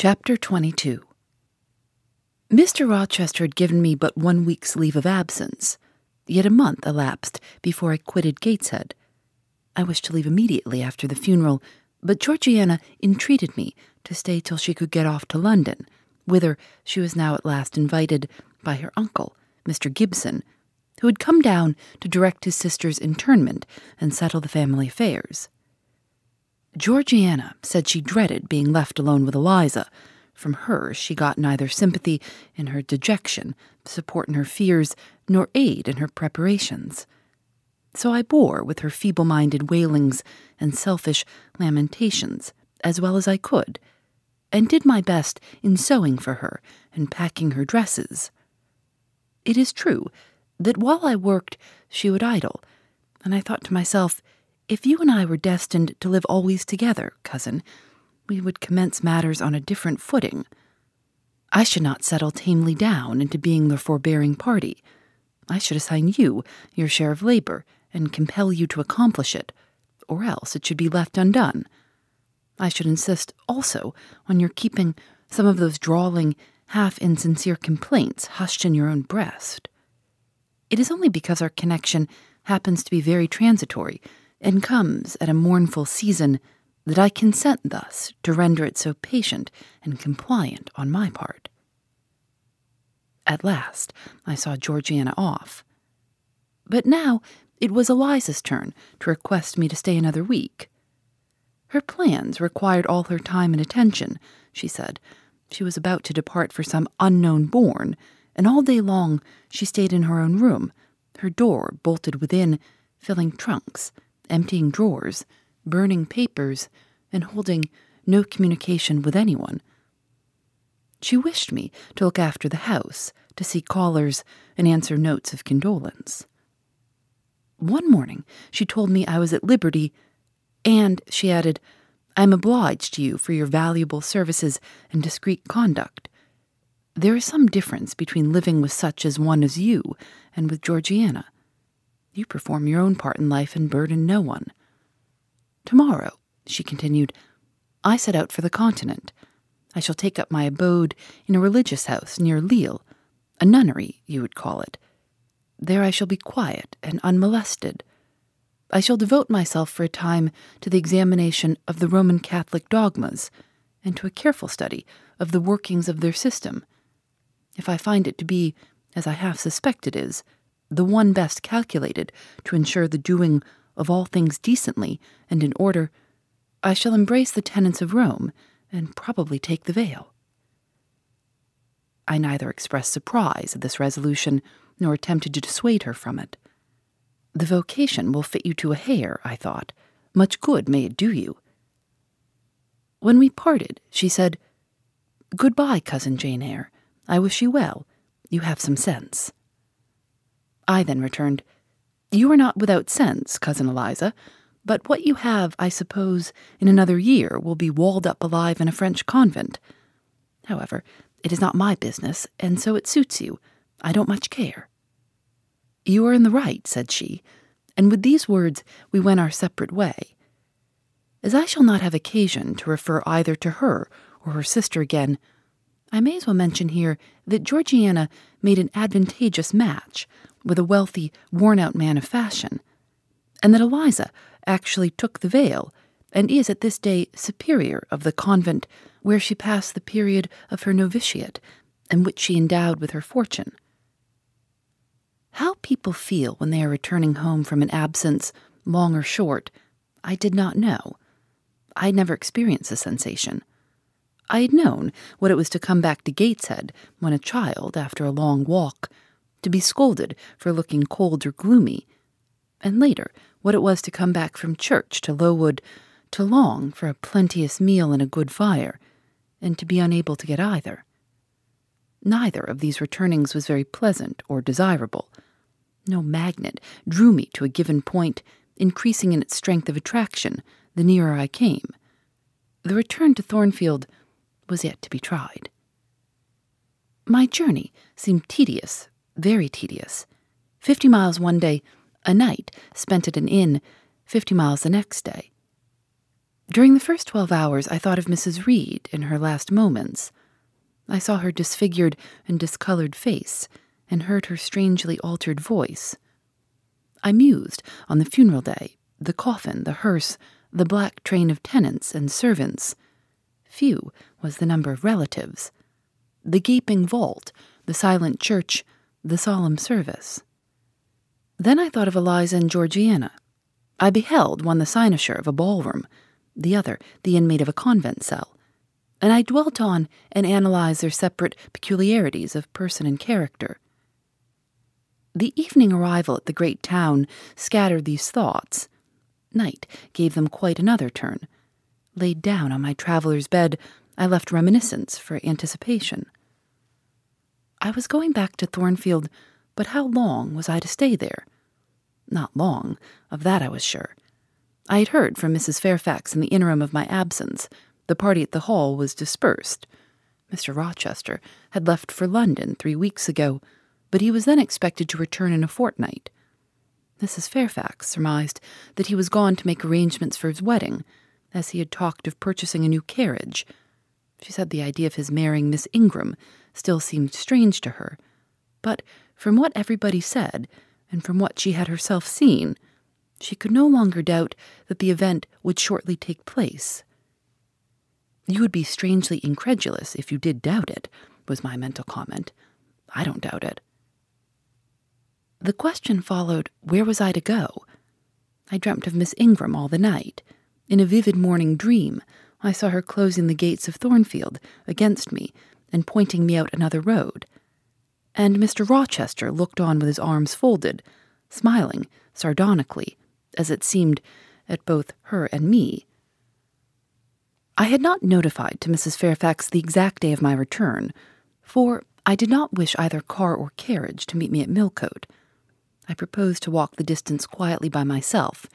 Chapter 22 Mr. Rochester had given me but one week's leave of absence, yet a month elapsed before I quitted Gateshead. I wished to leave immediately after the funeral, but Georgiana entreated me to stay till she could get off to London, whither she was now at last invited by her uncle, Mr. Gibson, who had come down to direct his sister's interment and settle the family affairs. Georgiana said she dreaded being left alone with Eliza. From her, she got neither sympathy in her dejection, support in her fears, nor aid in her preparations. So I bore with her feeble minded wailings and selfish lamentations as well as I could, and did my best in sewing for her and packing her dresses. It is true that while I worked, she would idle, and I thought to myself, if you and I were destined to live always together, cousin, we would commence matters on a different footing. I should not settle tamely down into being the forbearing party. I should assign you your share of labor and compel you to accomplish it, or else it should be left undone. I should insist also on your keeping some of those drawling, half insincere complaints hushed in your own breast. It is only because our connection happens to be very transitory and comes at a mournful season that I consent thus to render it so patient and compliant on my part. At last I saw Georgiana off. But now it was Eliza's turn to request me to stay another week. Her plans required all her time and attention, she said. She was about to depart for some unknown bourne, and all day long she stayed in her own room, her door bolted within, filling trunks emptying drawers, burning papers, and holding no communication with anyone. She wished me to look after the house, to see callers, and answer notes of condolence. One morning she told me I was at liberty, and, she added, I am obliged to you for your valuable services and discreet conduct. There is some difference between living with such as one as you and with Georgiana. You perform your own part in life and burden no one. Tomorrow, she continued, I set out for the continent. I shall take up my abode in a religious house near Lille, a nunnery, you would call it. There I shall be quiet and unmolested. I shall devote myself for a time to the examination of the Roman Catholic dogmas and to a careful study of the workings of their system. If I find it to be, as I half suspect it is, the one best calculated to ensure the doing of all things decently and in order, I shall embrace the tenets of Rome and probably take the veil. I neither expressed surprise at this resolution nor attempted to dissuade her from it. The vocation will fit you to a hair, I thought. Much good may it do you. When we parted, she said, Goodbye, cousin Jane Eyre. I wish you well. You have some sense. I then returned, You are not without sense, cousin Eliza, but what you have, I suppose, in another year will be walled up alive in a French convent. However, it is not my business, and so it suits you. I don't much care. You are in the right, said she, and with these words we went our separate way. As I shall not have occasion to refer either to her or her sister again, I may as well mention here that Georgiana made an advantageous match with a wealthy, worn out man of fashion, and that Eliza actually took the veil and is at this day superior of the convent where she passed the period of her novitiate and which she endowed with her fortune. How people feel when they are returning home from an absence, long or short, I did not know. I had never experienced the sensation. I had known what it was to come back to Gateshead when a child after a long walk to be scolded for looking cold or gloomy, and later what it was to come back from church to Lowood to long for a plenteous meal and a good fire, and to be unable to get either. Neither of these returnings was very pleasant or desirable. No magnet drew me to a given point, increasing in its strength of attraction the nearer I came. The return to Thornfield was yet to be tried. My journey seemed tedious, very tedious. Fifty miles one day, a night spent at an inn, fifty miles the next day. During the first twelve hours, I thought of Mrs. Reed in her last moments. I saw her disfigured and discolored face, and heard her strangely altered voice. I mused on the funeral day, the coffin, the hearse, the black train of tenants and servants. Few was the number of relatives. The gaping vault, the silent church, the solemn service. Then I thought of Eliza and Georgiana. I beheld one the cynosure of a ballroom, the other the inmate of a convent cell, and I dwelt on and analyzed their separate peculiarities of person and character. The evening arrival at the great town scattered these thoughts. Night gave them quite another turn. Laid down on my traveller's bed, I left reminiscence for anticipation. I was going back to Thornfield, but how long was I to stay there? Not long, of that I was sure. I had heard from Mrs. Fairfax in the interim of my absence. The party at the Hall was dispersed. Mr. Rochester had left for London three weeks ago, but he was then expected to return in a fortnight. Mrs. Fairfax surmised that he was gone to make arrangements for his wedding, as he had talked of purchasing a new carriage. She said the idea of his marrying Miss Ingram still seemed strange to her, but from what everybody said, and from what she had herself seen, she could no longer doubt that the event would shortly take place. You would be strangely incredulous if you did doubt it, was my mental comment. I don't doubt it. The question followed where was I to go? I dreamt of Miss Ingram all the night. In a vivid morning dream, I saw her closing the gates of Thornfield against me and pointing me out another road. And Mr. Rochester looked on with his arms folded, smiling sardonically, as it seemed, at both her and me. I had not notified to Mrs. Fairfax the exact day of my return, for I did not wish either car or carriage to meet me at Millcote. I proposed to walk the distance quietly by myself,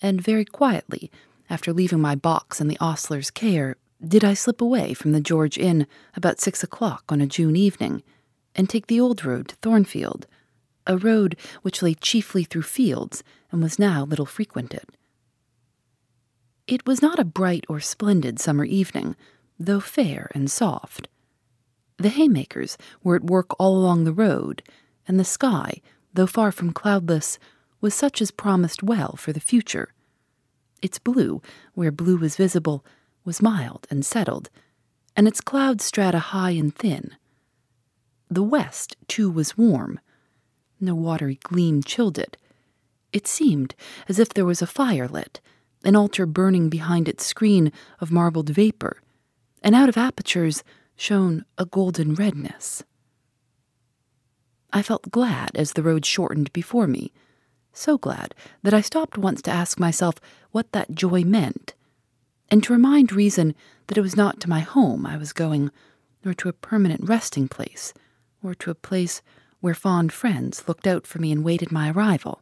and very quietly, after leaving my box in the ostler's care, did I slip away from the George Inn about six o'clock on a June evening, and take the old road to Thornfield, a road which lay chiefly through fields and was now little frequented. It was not a bright or splendid summer evening, though fair and soft. The haymakers were at work all along the road, and the sky though far from cloudless, was such as promised well for the future. Its blue, where blue was visible, was mild and settled, and its cloud strata high and thin. The west, too, was warm. No watery gleam chilled it. It seemed as if there was a fire lit, an altar burning behind its screen of marbled vapor, and out of apertures shone a golden redness. I felt glad as the road shortened before me, so glad that I stopped once to ask myself what that joy meant, and to remind reason that it was not to my home I was going, nor to a permanent resting place, or to a place where fond friends looked out for me and waited my arrival.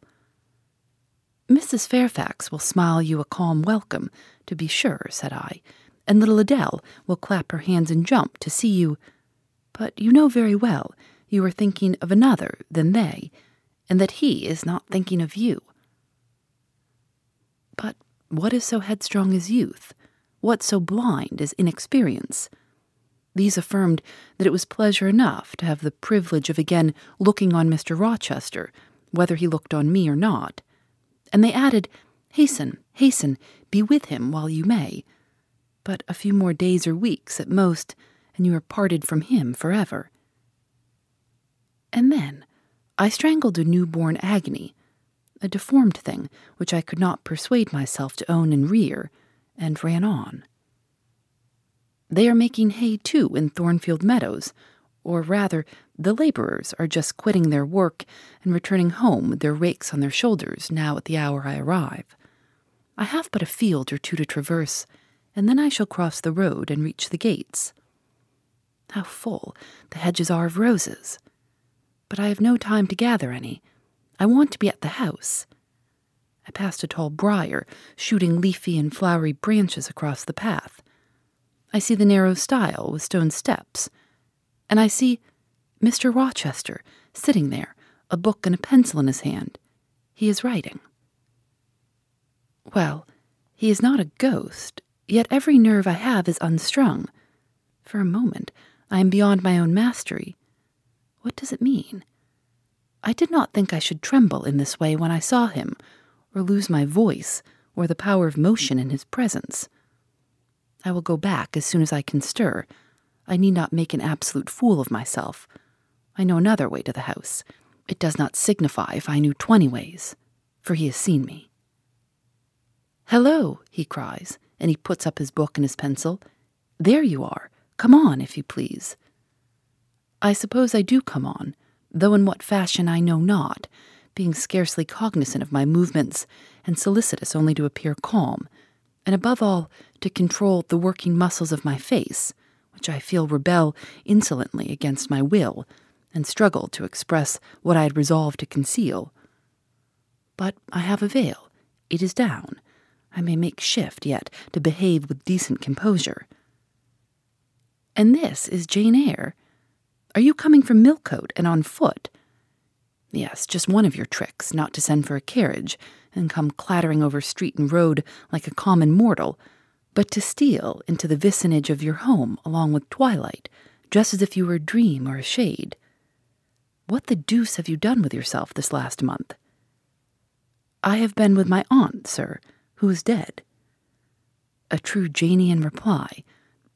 Mrs. Fairfax will smile you a calm welcome, to be sure, said I, and little Adele will clap her hands and jump to see you. But you know very well you are thinking of another than they, and that he is not thinking of you. But what is so headstrong as youth? What so blind as inexperience? These affirmed that it was pleasure enough to have the privilege of again looking on Mr. Rochester, whether he looked on me or not. And they added, Hasten, hasten, be with him while you may. But a few more days or weeks at most, and you are parted from him forever. And then I strangled a newborn agony, a deformed thing which I could not persuade myself to own and rear, and ran on. They are making hay too in Thornfield Meadows, or rather, the laborers are just quitting their work and returning home with their rakes on their shoulders now at the hour I arrive. I have but a field or two to traverse, and then I shall cross the road and reach the gates. How full the hedges are of roses. But I have no time to gather any. I want to be at the house. I passed a tall briar, shooting leafy and flowery branches across the path. I see the narrow stile with stone steps, and I see Mr. Rochester sitting there, a book and a pencil in his hand. He is writing. Well, he is not a ghost, yet every nerve I have is unstrung. For a moment, I am beyond my own mastery. What does it mean? I did not think I should tremble in this way when I saw him, or lose my voice, or the power of motion in his presence. I will go back as soon as I can stir. I need not make an absolute fool of myself. I know another way to the house. It does not signify if I knew twenty ways, for he has seen me. Hello, he cries, and he puts up his book and his pencil. There you are. Come on, if you please. I suppose I do come on, though in what fashion I know not, being scarcely cognizant of my movements and solicitous only to appear calm, and above all, to control the working muscles of my face, which I feel rebel insolently against my will and struggle to express what I had resolved to conceal. But I have a veil. It is down. I may make shift yet to behave with decent composure. And this is Jane Eyre. Are you coming from Millcote and on foot? Yes, just one of your tricks, not to send for a carriage and come clattering over street and road like a common mortal, but to steal into the vicinage of your home along with twilight, just as if you were a dream or a shade. What the deuce have you done with yourself this last month? I have been with my aunt, sir, who is dead. A true Janian reply.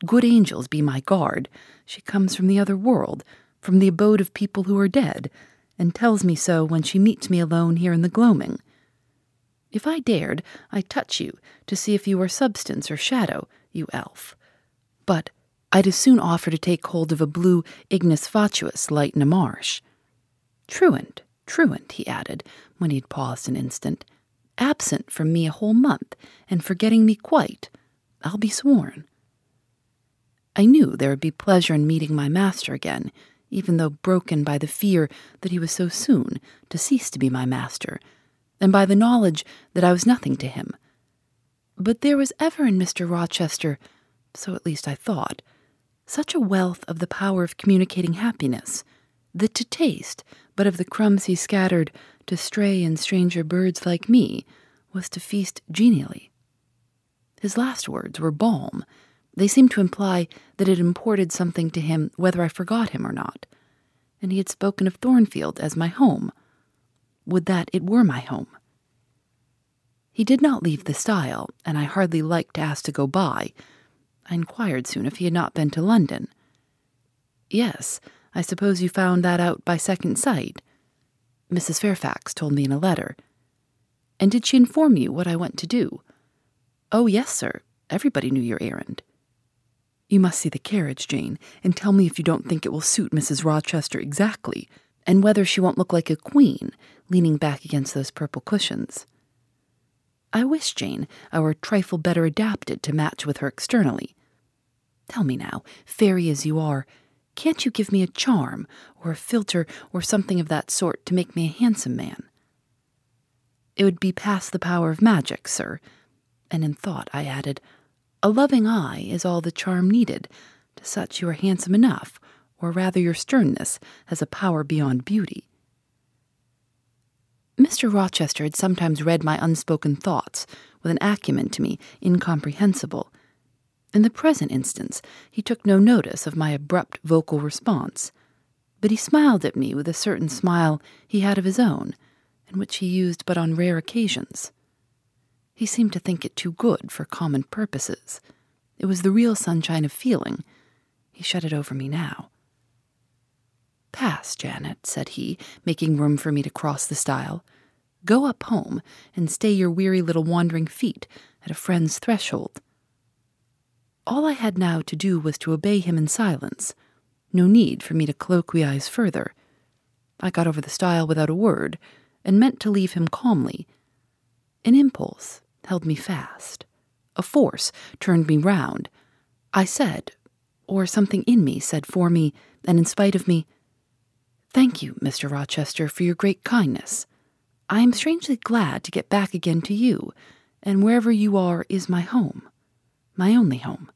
Good angels be my guard. She comes from the other world, from the abode of people who are dead, and tells me so when she meets me alone here in the gloaming. If I dared, I'd touch you to see if you were substance or shadow, you elf. But I'd as soon offer to take hold of a blue ignis fatuus light in a marsh. Truant, truant, he added, when he had paused an instant, absent from me a whole month, and forgetting me quite, I'll be sworn. I knew there would be pleasure in meeting my master again, even though broken by the fear that he was so soon to cease to be my master, and by the knowledge that I was nothing to him. But there was ever in Mr. Rochester, so at least I thought, such a wealth of the power of communicating happiness that to taste but of the crumbs he scattered to stray and stranger birds like me was to feast genially. His last words were balm. They seemed to imply that it imported something to him whether I forgot him or not. And he had spoken of Thornfield as my home. Would that it were my home. He did not leave the stile, and I hardly liked to ask to go by. I inquired soon if he had not been to London. Yes, I suppose you found that out by second sight. Mrs. Fairfax told me in a letter. And did she inform you what I went to do? Oh, yes, sir. Everybody knew your errand. You must see the carriage, Jane, and tell me if you don't think it will suit Mrs. Rochester exactly, and whether she won't look like a queen leaning back against those purple cushions. I wish, Jane, I were a trifle better adapted to match with her externally. Tell me now, fairy as you are, can't you give me a charm, or a philter, or something of that sort to make me a handsome man? It would be past the power of magic, sir. And in thought I added, A loving eye is all the charm needed. To such you are handsome enough, or rather your sternness has a power beyond beauty. Mr. Rochester had sometimes read my unspoken thoughts with an acumen to me incomprehensible in the present instance, he took no notice of my abrupt vocal response, but he smiled at me with a certain smile he had of his own, and which he used but on rare occasions. He seemed to think it too good for common purposes. It was the real sunshine of feeling. He shut it over me now. Pass, Janet, said he, making room for me to cross the stile. Go up home and stay your weary little wandering feet at a friend's threshold. All I had now to do was to obey him in silence. No need for me to colloquize further. I got over the stile without a word, and meant to leave him calmly. An impulse held me fast. A force turned me round. I said, or something in me said for me, and in spite of me, Thank you, Mr. Rochester, for your great kindness. I am strangely glad to get back again to you, and wherever you are is my home, my only home.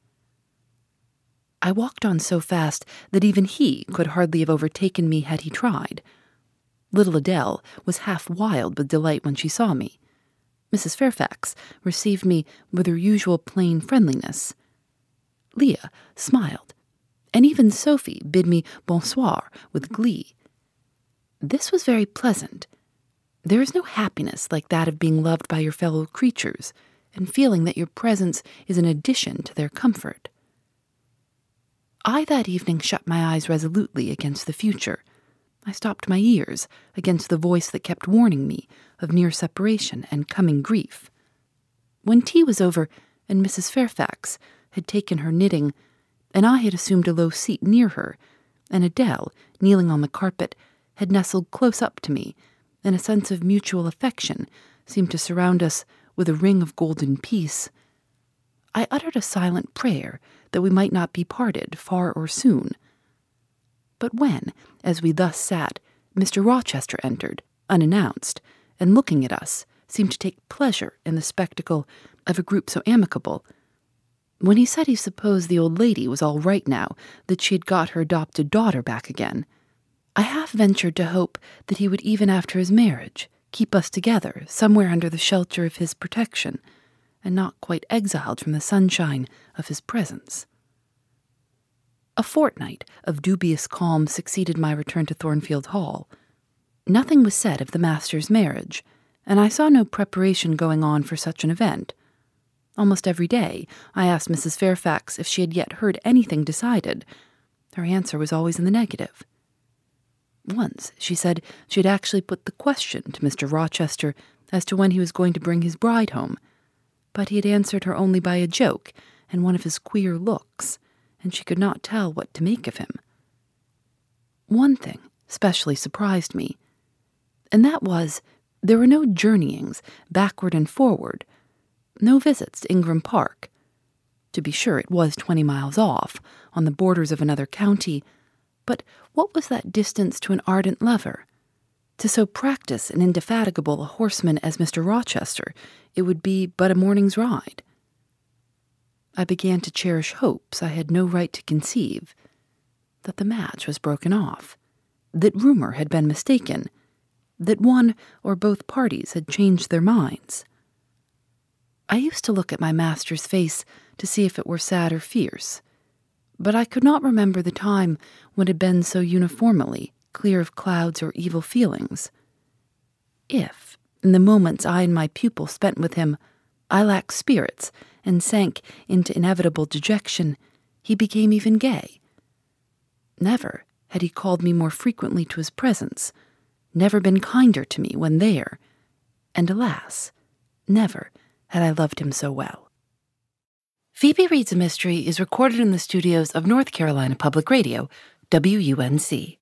I walked on so fast that even he could hardly have overtaken me had he tried. Little Adele was half wild with delight when she saw me. Mrs. Fairfax received me with her usual plain friendliness. Leah smiled, and even Sophie bid me bonsoir with glee. This was very pleasant. There is no happiness like that of being loved by your fellow creatures and feeling that your presence is an addition to their comfort. I that evening shut my eyes resolutely against the future. I stopped my ears against the voice that kept warning me of near separation and coming grief. When tea was over and Mrs. Fairfax had taken her knitting, and I had assumed a low seat near her, and Adele, kneeling on the carpet, had nestled close up to me, and a sense of mutual affection seemed to surround us with a ring of golden peace, I uttered a silent prayer that we might not be parted far or soon. But when, as we thus sat, Mr. Rochester entered, unannounced, and looking at us, seemed to take pleasure in the spectacle of a group so amicable, when he said he supposed the old lady was all right now, that she had got her adopted daughter back again, I half ventured to hope that he would, even after his marriage, keep us together somewhere under the shelter of his protection and not quite exiled from the sunshine of his presence. A fortnight of dubious calm succeeded my return to Thornfield Hall. Nothing was said of the master's marriage, and I saw no preparation going on for such an event. Almost every day I asked Mrs. Fairfax if she had yet heard anything decided. Her answer was always in the negative. Once she said she had actually put the question to Mr. Rochester as to when he was going to bring his bride home, but he had answered her only by a joke and one of his queer looks, and she could not tell what to make of him. One thing specially surprised me, and that was there were no journeyings backward and forward, no visits to Ingram Park. To be sure, it was twenty miles off, on the borders of another county, but what was that distance to an ardent lover? To so practised and indefatigable a horseman as Mr. Rochester, it would be but a morning's ride. I began to cherish hopes I had no right to conceive that the match was broken off, that rumor had been mistaken, that one or both parties had changed their minds. I used to look at my master's face to see if it were sad or fierce, but I could not remember the time when it had been so uniformly clear of clouds or evil feelings. If, in the moments I and my pupil spent with him, I lacked spirits and sank into inevitable dejection, he became even gay. Never had he called me more frequently to his presence, never been kinder to me when there, and alas, never had I loved him so well. Phoebe Reads a Mystery is recorded in the studios of North Carolina Public Radio, WUNC.